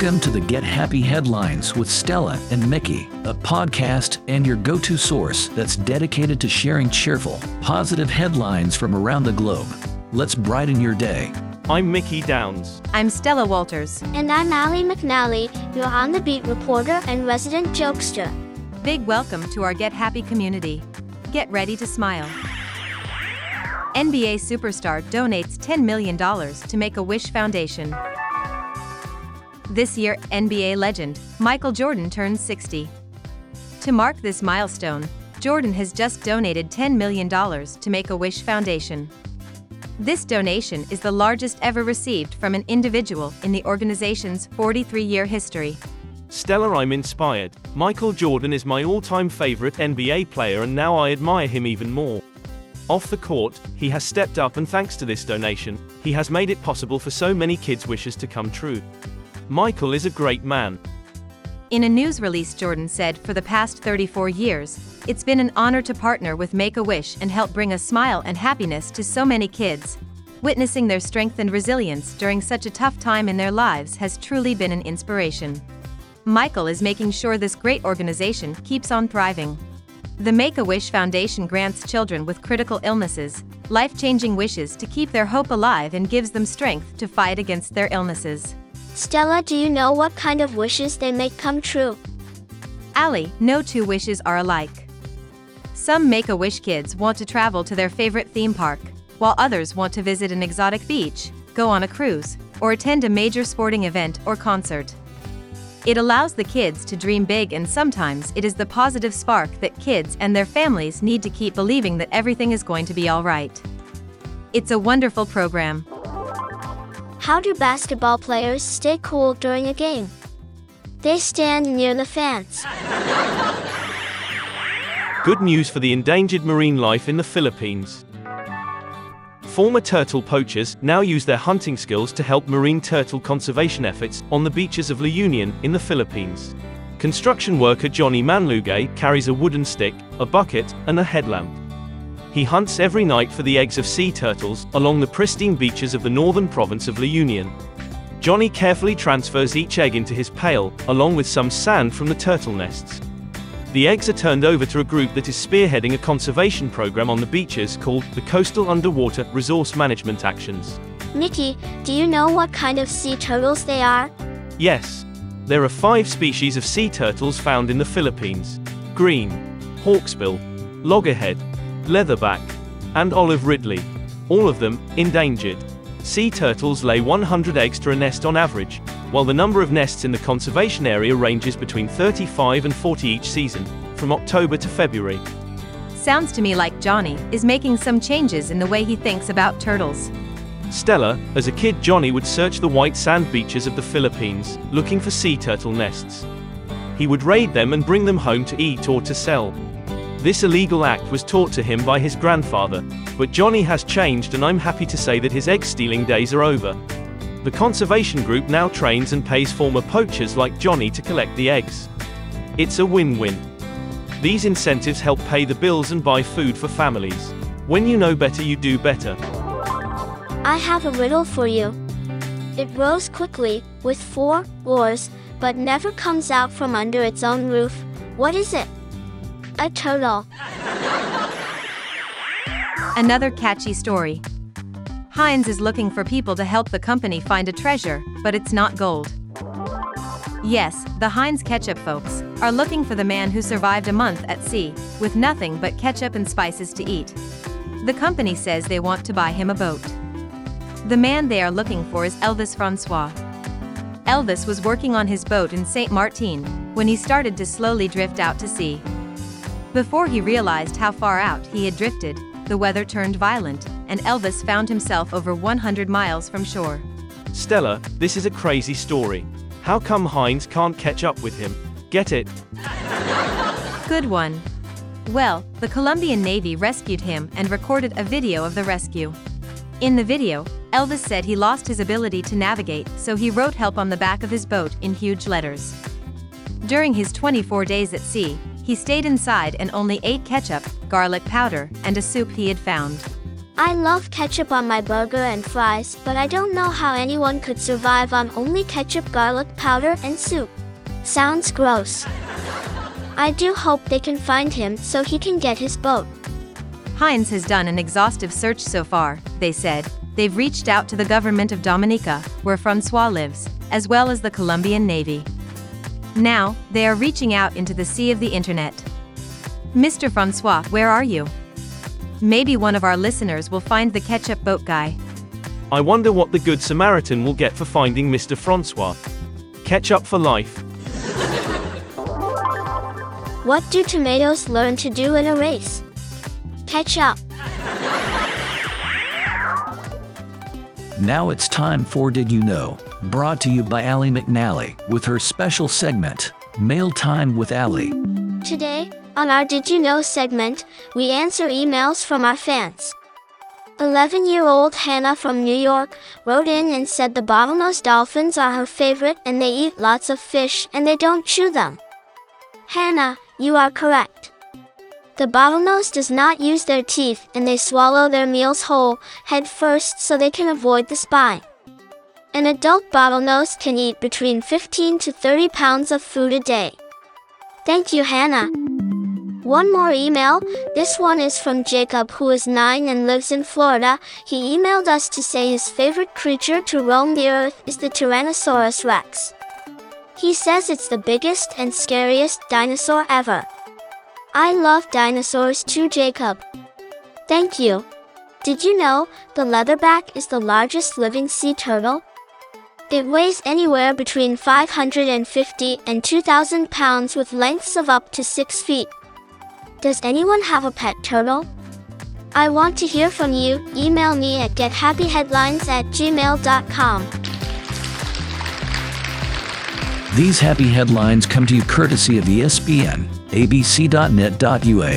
Welcome to the Get Happy Headlines with Stella and Mickey, a podcast and your go to source that's dedicated to sharing cheerful, positive headlines from around the globe. Let's brighten your day. I'm Mickey Downs. I'm Stella Walters. And I'm Allie McNally, your on the beat reporter and resident jokester. Big welcome to our Get Happy community. Get ready to smile. NBA superstar donates $10 million to Make a Wish Foundation. This year, NBA legend Michael Jordan turns 60. To mark this milestone, Jordan has just donated $10 million to Make a Wish Foundation. This donation is the largest ever received from an individual in the organization's 43 year history. Stella, I'm inspired. Michael Jordan is my all time favorite NBA player, and now I admire him even more. Off the court, he has stepped up, and thanks to this donation, he has made it possible for so many kids' wishes to come true. Michael is a great man. In a news release, Jordan said, For the past 34 years, it's been an honor to partner with Make a Wish and help bring a smile and happiness to so many kids. Witnessing their strength and resilience during such a tough time in their lives has truly been an inspiration. Michael is making sure this great organization keeps on thriving. The Make a Wish Foundation grants children with critical illnesses life changing wishes to keep their hope alive and gives them strength to fight against their illnesses. Stella, do you know what kind of wishes they make come true? Allie, no two wishes are alike. Some Make a Wish kids want to travel to their favorite theme park, while others want to visit an exotic beach, go on a cruise, or attend a major sporting event or concert. It allows the kids to dream big, and sometimes it is the positive spark that kids and their families need to keep believing that everything is going to be alright. It's a wonderful program. How do basketball players stay cool during a game? They stand near the fans. Good news for the endangered marine life in the Philippines. Former turtle poachers now use their hunting skills to help marine turtle conservation efforts on the beaches of La Union in the Philippines. Construction worker Johnny Manlugay carries a wooden stick, a bucket, and a headlamp. He hunts every night for the eggs of sea turtles along the pristine beaches of the northern province of La Union. Johnny carefully transfers each egg into his pail, along with some sand from the turtle nests. The eggs are turned over to a group that is spearheading a conservation program on the beaches called the Coastal Underwater Resource Management Actions. Mickey, do you know what kind of sea turtles they are? Yes. There are five species of sea turtles found in the Philippines green, hawksbill, loggerhead, leatherback, and olive ridley. All of them endangered. Sea turtles lay 100 eggs to a nest on average, while the number of nests in the conservation area ranges between 35 and 40 each season, from October to February. Sounds to me like Johnny is making some changes in the way he thinks about turtles. Stella, as a kid, Johnny would search the white sand beaches of the Philippines, looking for sea turtle nests. He would raid them and bring them home to eat or to sell. This illegal act was taught to him by his grandfather, but Johnny has changed and I'm happy to say that his egg stealing days are over. The conservation group now trains and pays former poachers like Johnny to collect the eggs. It's a win win. These incentives help pay the bills and buy food for families. When you know better, you do better. I have a riddle for you. It grows quickly, with four oars, but never comes out from under its own roof. What is it? A turtle. Another catchy story. Heinz is looking for people to help the company find a treasure, but it's not gold. Yes, the Heinz ketchup folks are looking for the man who survived a month at sea with nothing but ketchup and spices to eat. The company says they want to buy him a boat. The man they are looking for is Elvis Francois. Elvis was working on his boat in St. Martin when he started to slowly drift out to sea. Before he realized how far out he had drifted, the weather turned violent, and Elvis found himself over 100 miles from shore. Stella, this is a crazy story. How come Heinz can't catch up with him? Get it? Good one. Well, the Colombian Navy rescued him and recorded a video of the rescue. In the video, Elvis said he lost his ability to navigate, so he wrote help on the back of his boat in huge letters. During his 24 days at sea, he stayed inside and only ate ketchup, garlic powder, and a soup he had found. I love ketchup on my burger and fries, but I don't know how anyone could survive on only ketchup, garlic powder, and soup. Sounds gross. I do hope they can find him so he can get his boat. Heinz has done an exhaustive search so far, they said. They've reached out to the government of Dominica, where Francois lives, as well as the Colombian Navy. Now, they are reaching out into the sea of the internet. Mr. Francois, where are you? Maybe one of our listeners will find the ketchup boat guy. I wonder what the Good Samaritan will get for finding Mr. Francois. Ketchup for life. What do tomatoes learn to do in a race? Catch up. Now it's time for Did You Know? Brought to you by Allie McNally with her special segment, Mail Time with Allie. Today, on our Did You Know segment, we answer emails from our fans. 11 year old Hannah from New York wrote in and said the bottlenose dolphins are her favorite and they eat lots of fish and they don't chew them. Hannah, you are correct. The bottlenose does not use their teeth and they swallow their meals whole, head first, so they can avoid the spine. An adult bottlenose can eat between 15 to 30 pounds of food a day. Thank you, Hannah. One more email. This one is from Jacob, who is nine and lives in Florida. He emailed us to say his favorite creature to roam the earth is the Tyrannosaurus rex. He says it's the biggest and scariest dinosaur ever. I love dinosaurs too, Jacob. Thank you. Did you know the leatherback is the largest living sea turtle? It weighs anywhere between 550 and 2,000 pounds with lengths of up to 6 feet. Does anyone have a pet turtle? I want to hear from you. Email me at gethappyheadlines at gmail.com. These happy headlines come to you courtesy of ESPN, abc.net.ua,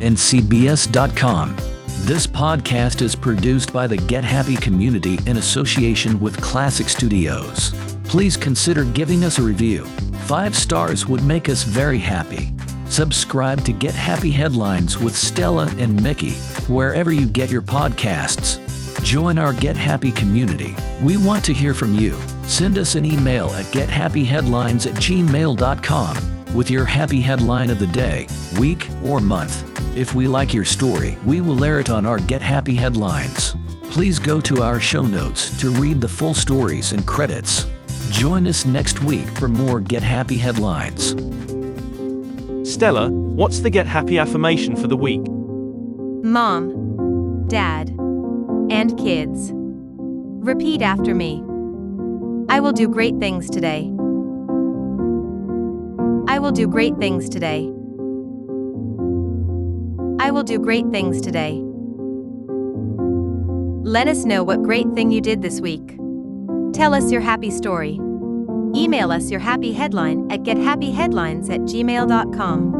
and cbs.com. This podcast is produced by the Get Happy community in association with Klassic Studios. Please consider giving us a review. Five stars would make us very happy. Subscribe to Get Happy Headlines with Stella and Mickey, wherever you get your podcasts. Join our Get Happy community. We want to hear from you. Send us an email at gethappyheadlines at gmail.com with your happy headline of the day, week, or month. If we like your story, we will air it on our Get Happy Headlines. Please go to our show notes to read the full stories and credits. Join us next week for more Get Happy Headlines. Stella, what's the Get Happy affirmation for the week? Mom, Dad, and kids. Repeat after me. I will do great things today. I will do great things today. Will do great things today. Let us know what great thing you did this week. Tell us your happy story. Email us your happy headline at gethappyheadlines at gmail.com.